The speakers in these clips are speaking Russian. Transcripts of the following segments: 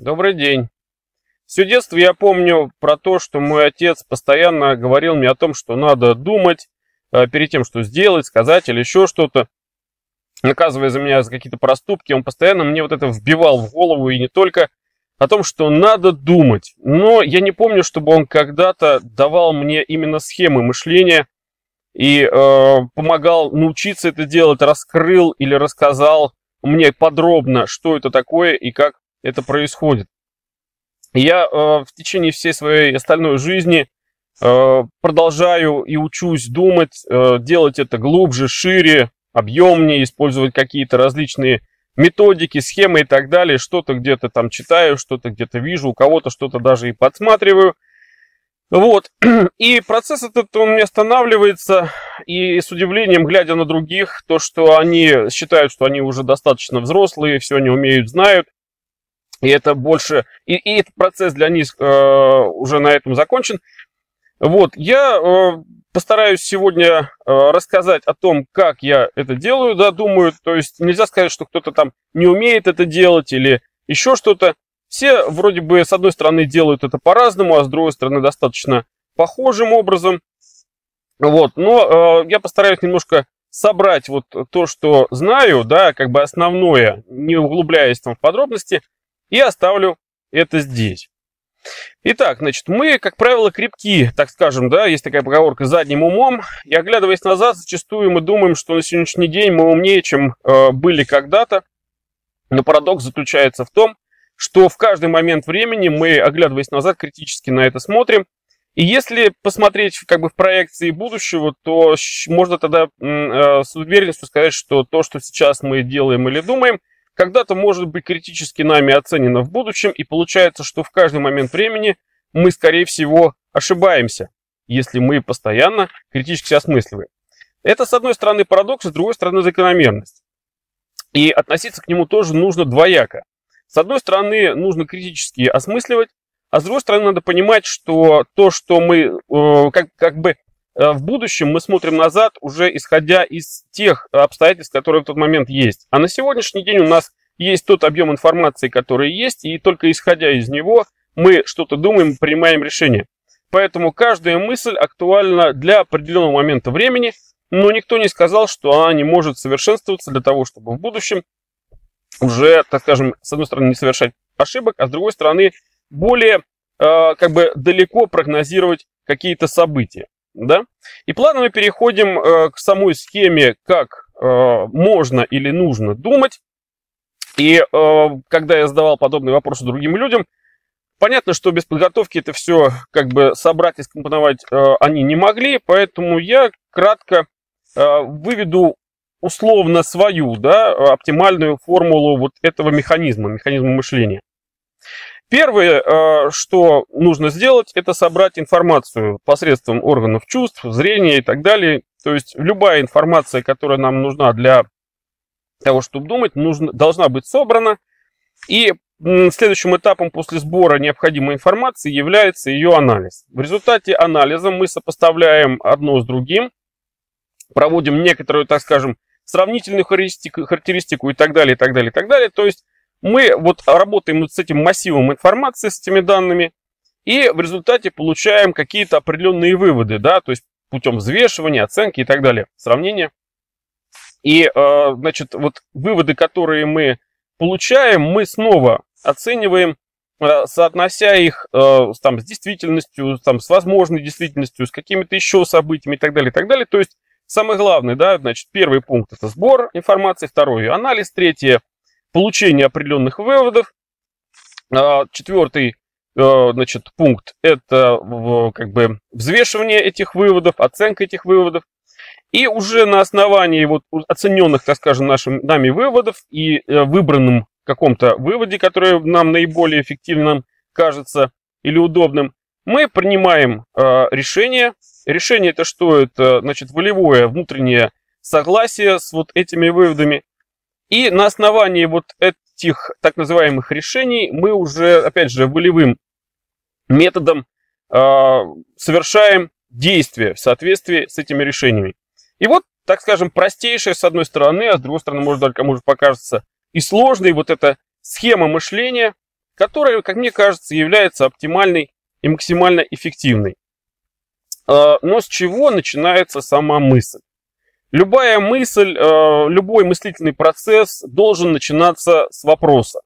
Добрый день. Все детство я помню про то, что мой отец постоянно говорил мне о том, что надо думать э, перед тем, что сделать, сказать или еще что-то. Наказывая за меня за какие-то проступки, он постоянно мне вот это вбивал в голову и не только о том, что надо думать. Но я не помню, чтобы он когда-то давал мне именно схемы мышления и э, помогал научиться это делать, раскрыл или рассказал мне подробно, что это такое и как это происходит. Я э, в течение всей своей остальной жизни э, продолжаю и учусь думать, э, делать это глубже, шире, объемнее, использовать какие-то различные методики, схемы и так далее. Что-то где-то там читаю, что-то где-то вижу, у кого-то что-то даже и подсматриваю. Вот. И процесс этот он не останавливается. И с удивлением, глядя на других, то, что они считают, что они уже достаточно взрослые, все они умеют, знают, и это больше... И, и этот процесс для них э, уже на этом закончен. Вот, я э, постараюсь сегодня э, рассказать о том, как я это делаю, да, думаю. То есть нельзя сказать, что кто-то там не умеет это делать или еще что-то. Все вроде бы с одной стороны делают это по-разному, а с другой стороны достаточно похожим образом. Вот, но э, я постараюсь немножко собрать вот то, что знаю, да, как бы основное, не углубляясь там в подробности, и оставлю это здесь. Итак, значит, мы, как правило, крепки, так скажем, да, есть такая поговорка, задним умом, и оглядываясь назад, зачастую мы думаем, что на сегодняшний день мы умнее, чем э, были когда-то, но парадокс заключается в том, что в каждый момент времени мы, оглядываясь назад, критически на это смотрим, и если посмотреть как бы в проекции будущего, то можно тогда э, с уверенностью сказать, что то, что сейчас мы делаем или думаем, когда-то может быть критически нами оценено в будущем, и получается, что в каждый момент времени мы, скорее всего, ошибаемся, если мы постоянно критически осмысливаем. Это, с одной стороны, парадокс, с другой стороны, закономерность. И относиться к нему тоже нужно двояко. С одной стороны, нужно критически осмысливать, а с другой стороны, надо понимать, что то, что мы э, как, как бы в будущем мы смотрим назад уже исходя из тех обстоятельств, которые в тот момент есть. А на сегодняшний день у нас есть тот объем информации, который есть, и только исходя из него мы что-то думаем, принимаем решение. Поэтому каждая мысль актуальна для определенного момента времени, но никто не сказал, что она не может совершенствоваться для того, чтобы в будущем уже, так скажем, с одной стороны не совершать ошибок, а с другой стороны более э, как бы далеко прогнозировать какие-то события. Да? И плавно мы переходим э, к самой схеме, как э, можно или нужно думать. И э, когда я задавал подобные вопросы другим людям, понятно, что без подготовки это все как бы собрать и скомпоновать э, они не могли, поэтому я кратко э, выведу условно свою, да, оптимальную формулу вот этого механизма, механизма мышления. Первое, э, что нужно сделать, это собрать информацию посредством органов чувств, зрения и так далее. То есть любая информация, которая нам нужна для того, чтобы думать, нужно, должна быть собрана. И следующим этапом после сбора необходимой информации является ее анализ. В результате анализа мы сопоставляем одно с другим, проводим некоторую, так скажем, сравнительную характеристику, характеристику и так далее, и так далее, и так далее. То есть мы вот работаем с этим массивом информации, с этими данными, и в результате получаем какие-то определенные выводы, да, то есть путем взвешивания, оценки и так далее, сравнения. И, э, значит, вот выводы, которые мы получаем, мы снова оцениваем, э, соотнося их э, там, с действительностью, там, с возможной действительностью, с какими-то еще событиями и так далее, и так далее. То есть самое главное, да, значит, первый пункт это сбор информации, второй анализ, третье получение определенных выводов. А, четвертый э, значит, пункт – это как бы взвешивание этих выводов, оценка этих выводов. И уже на основании вот оцененных, так скажем, нашим, нами выводов и э, выбранном каком-то выводе, который нам наиболее эффективным кажется или удобным, мы принимаем э, решение. Решение это что? Это значит волевое внутреннее согласие с вот этими выводами. И на основании вот этих так называемых решений мы уже, опять же, волевым методом э, совершаем действия в соответствии с этими решениями. И вот, так скажем, простейшая с одной стороны, а с другой стороны, может, даже кому-то покажется и сложной вот эта схема мышления, которая, как мне кажется, является оптимальной и максимально эффективной. А, но с чего начинается сама мысль? Любая мысль, а, любой мыслительный процесс должен начинаться с вопроса.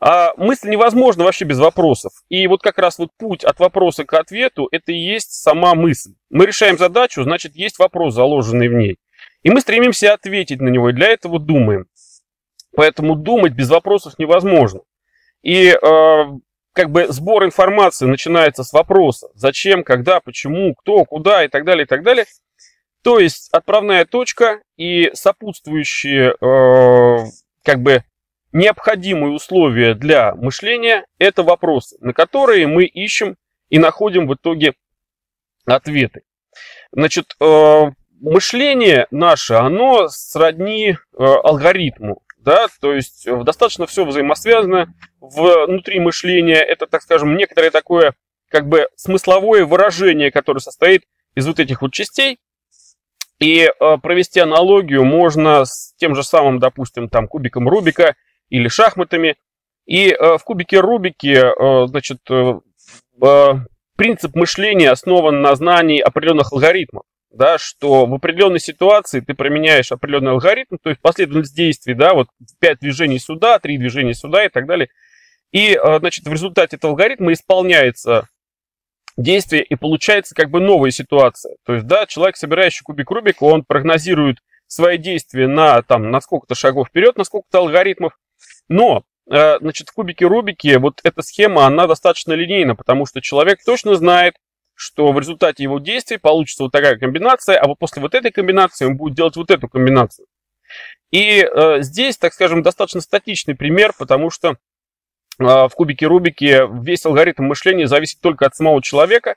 А мысль невозможна вообще без вопросов. И вот как раз вот путь от вопроса к ответу, это и есть сама мысль. Мы решаем задачу, значит, есть вопрос, заложенный в ней. И мы стремимся ответить на него, и для этого думаем. Поэтому думать без вопросов невозможно. И э, как бы сбор информации начинается с вопроса. Зачем, когда, почему, кто, куда и так далее, и так далее. То есть отправная точка и сопутствующие э, как бы необходимые условия для мышления – это вопросы, на которые мы ищем и находим в итоге ответы. Значит, э, мышление наше, оно сродни э, алгоритму, да, то есть э, достаточно все взаимосвязано. Внутри мышления это, так скажем, некоторое такое как бы смысловое выражение, которое состоит из вот этих вот частей. И провести аналогию можно с тем же самым, допустим, там кубиком Рубика – или шахматами. И э, в кубике Рубике, э, значит, э, принцип мышления основан на знании определенных алгоритмов. Да, что в определенной ситуации ты применяешь определенный алгоритм, то есть последовательность действий, да, вот 5 движений сюда, 3 движения сюда и так далее. И, значит, в результате этого алгоритма исполняется действие и получается как бы новая ситуация. То есть, да, человек, собирающий кубик Рубика, он прогнозирует свои действия на, там, на сколько-то шагов вперед, на сколько-то алгоритмов, но, э, значит, в кубике Рубике вот эта схема, она достаточно линейна, потому что человек точно знает, что в результате его действий получится вот такая комбинация, а вот после вот этой комбинации он будет делать вот эту комбинацию. И э, здесь, так скажем, достаточно статичный пример, потому что в кубике Рубике весь алгоритм мышления зависит только от самого человека,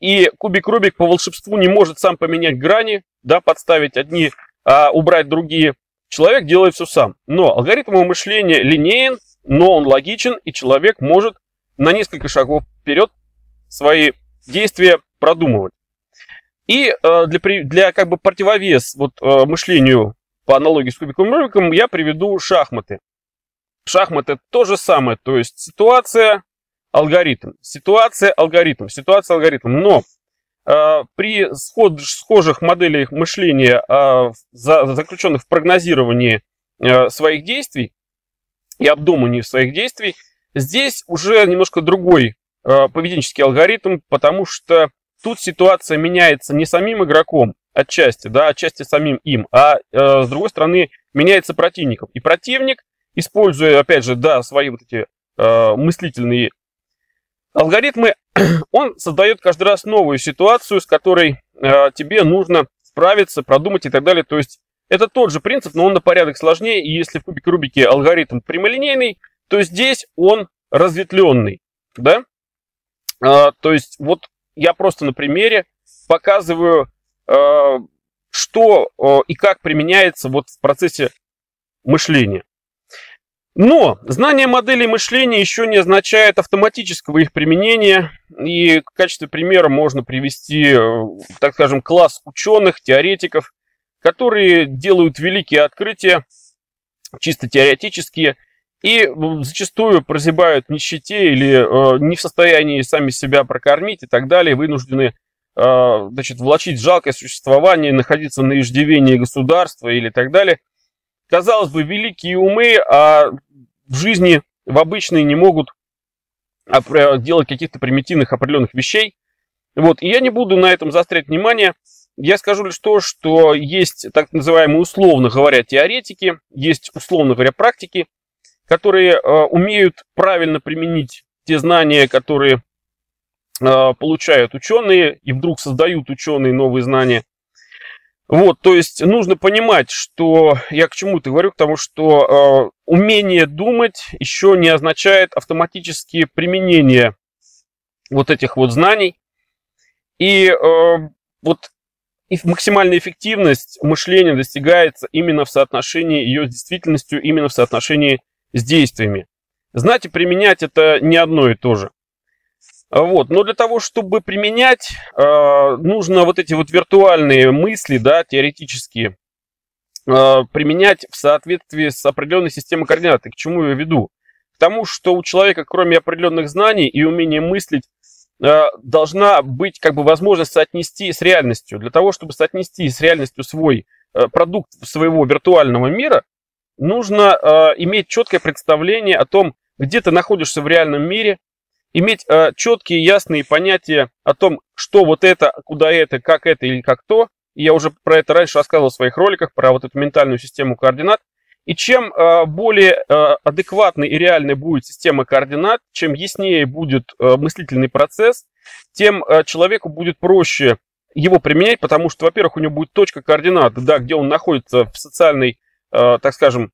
и кубик Рубик по волшебству не может сам поменять грани, да, подставить одни, а убрать другие. Человек делает все сам. Но алгоритм его мышления линеен, но он логичен, и человек может на несколько шагов вперед свои действия продумывать. И э, для, для как бы противовес вот, э, мышлению по аналогии с кубиком Рубиком я приведу шахматы. Шахматы то же самое, то есть ситуация, алгоритм, ситуация, алгоритм, ситуация, алгоритм. Но Э, при схожих моделях мышления, э, заключенных в прогнозировании э, своих действий и обдумании своих действий, здесь уже немножко другой поведенческий алгоритм, потому что тут ситуация меняется не самим игроком отчасти, да, отчасти самим им, а с другой стороны меняется противником. И противник, используя, опять же, да, свои вот эти мыслительные алгоритмы, он создает каждый раз новую ситуацию, с которой э, тебе нужно справиться, продумать и так далее. То есть это тот же принцип, но он на порядок сложнее. И если в кубике Рубике алгоритм прямолинейный, то здесь он разветвленный. Да? А, то есть вот я просто на примере показываю, э, что э, и как применяется вот в процессе мышления. Но знание моделей мышления еще не означает автоматического их применения. И в качестве примера можно привести, э, так скажем, класс ученых, теоретиков, которые делают великие открытия, чисто теоретические, и зачастую прозябают в нищете или э, не в состоянии сами себя прокормить и так далее, вынуждены э, значит, влачить жалкое существование, находиться на иждивении государства или так далее. Казалось бы, великие умы, а в жизни, в обычной не могут делать каких-то примитивных определенных вещей. Вот, и я не буду на этом заострять внимание. Я скажу лишь то, что есть так называемые, условно говоря, теоретики, есть, условно говоря, практики, которые э, умеют правильно применить те знания, которые э, получают ученые, и вдруг создают ученые новые знания – вот, то есть нужно понимать, что я к чему-то говорю, к тому, что э, умение думать еще не означает автоматически применение вот этих вот знаний. И э, вот и максимальная эффективность мышления достигается именно в соотношении ее с действительностью, именно в соотношении с действиями. Знать и применять это не одно и то же. Вот. Но для того, чтобы применять, э, нужно вот эти вот виртуальные мысли, да, теоретические, э, применять в соответствии с определенной системой координат. И к чему я веду? к тому, что у человека, кроме определенных знаний и умения мыслить, э, должна быть как бы возможность соотнести с реальностью. Для того, чтобы соотнести с реальностью свой продукт своего виртуального мира, нужно иметь четкое представление о том, где ты находишься в реальном мире, иметь четкие, ясные понятия о том, что вот это, куда это, как это или как то. Я уже про это раньше рассказывал в своих роликах, про вот эту ментальную систему координат. И чем э, более э, адекватной и реальной будет система координат, чем яснее будет э, мыслительный процесс, тем человеку будет проще его применять, потому что, во-первых, у него будет точка координат, да, где он находится в социальной, так скажем,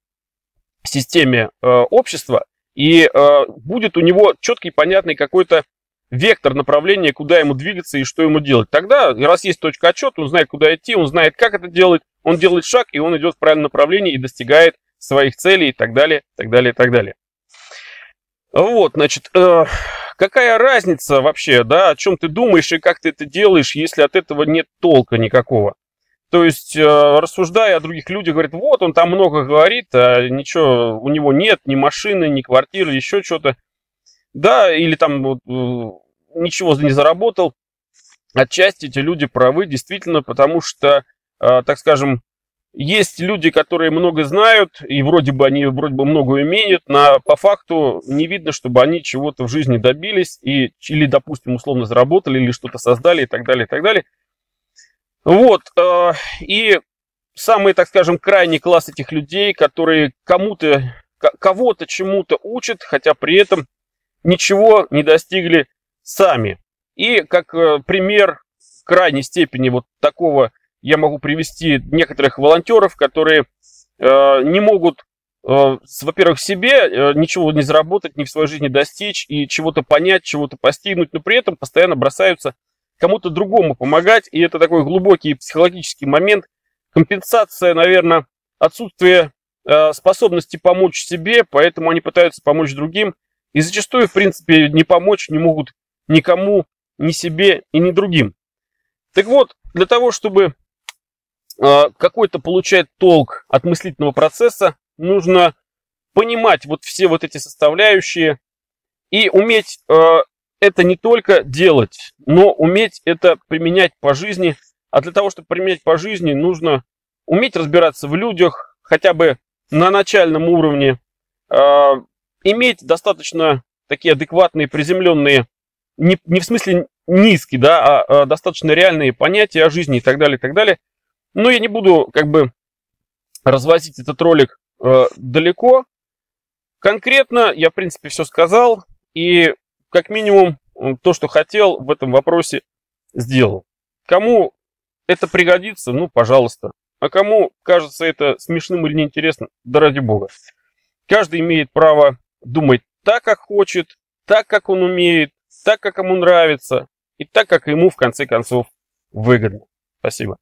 системе общества, и будет у него четкий, понятный какой-то вектор направления, куда ему двигаться и что ему делать. Тогда, раз есть точка отчета, он знает, куда идти, он знает, как это делать, он делает шаг, и он идет в правильном направлении и достигает своих целей и так далее, так далее, так далее. Вот, значит, э, какая разница вообще, да, о чем ты думаешь и как ты это делаешь, если от этого нет толка никакого? То есть, э, рассуждая о других людях, говорит, вот он там много говорит, а ничего у него нет, ни машины, ни квартиры, еще что-то. Да, или там вот, э, ничего не заработал. Отчасти эти люди правы, действительно, потому что, э, так скажем, есть люди, которые много знают, и вроде бы они вроде бы много умеют, но по факту не видно, чтобы они чего-то в жизни добились, и, или, допустим, условно заработали, или что-то создали, и так далее, и так далее. Вот, э, и самый, так скажем, крайний класс этих людей, которые кому-то, кого-то чему-то учат, хотя при этом ничего не достигли сами. И как э, пример крайней степени вот такого я могу привести некоторых волонтеров, которые э, не могут, э, во-первых, себе э, ничего не заработать, ни в своей жизни достичь и чего-то понять, чего-то постигнуть, но при этом постоянно бросаются кому-то другому помогать. И это такой глубокий психологический момент. Компенсация, наверное, отсутствие э, способности помочь себе, поэтому они пытаются помочь другим. И зачастую, в принципе, не помочь не могут никому, ни себе и ни другим. Так вот, для того, чтобы а, какой-то получает толк от мыслительного процесса, нужно понимать вот все вот эти составляющие и уметь э, это не только делать, но уметь это применять по жизни. А для того, чтобы применять по жизни, нужно уметь разбираться в людях, хотя бы на начальном уровне, э, иметь достаточно такие адекватные, приземленные, не, не в смысле низкие, да, а, а достаточно реальные понятия о жизни и так далее, и так далее – но я не буду как бы развозить этот ролик э, далеко. Конкретно я, в принципе, все сказал. И как минимум то, что хотел в этом вопросе, сделал. Кому это пригодится, ну, пожалуйста. А кому кажется это смешным или неинтересно, да ради бога. Каждый имеет право думать так, как хочет, так, как он умеет, так, как ему нравится, и так, как ему, в конце концов, выгодно. Спасибо.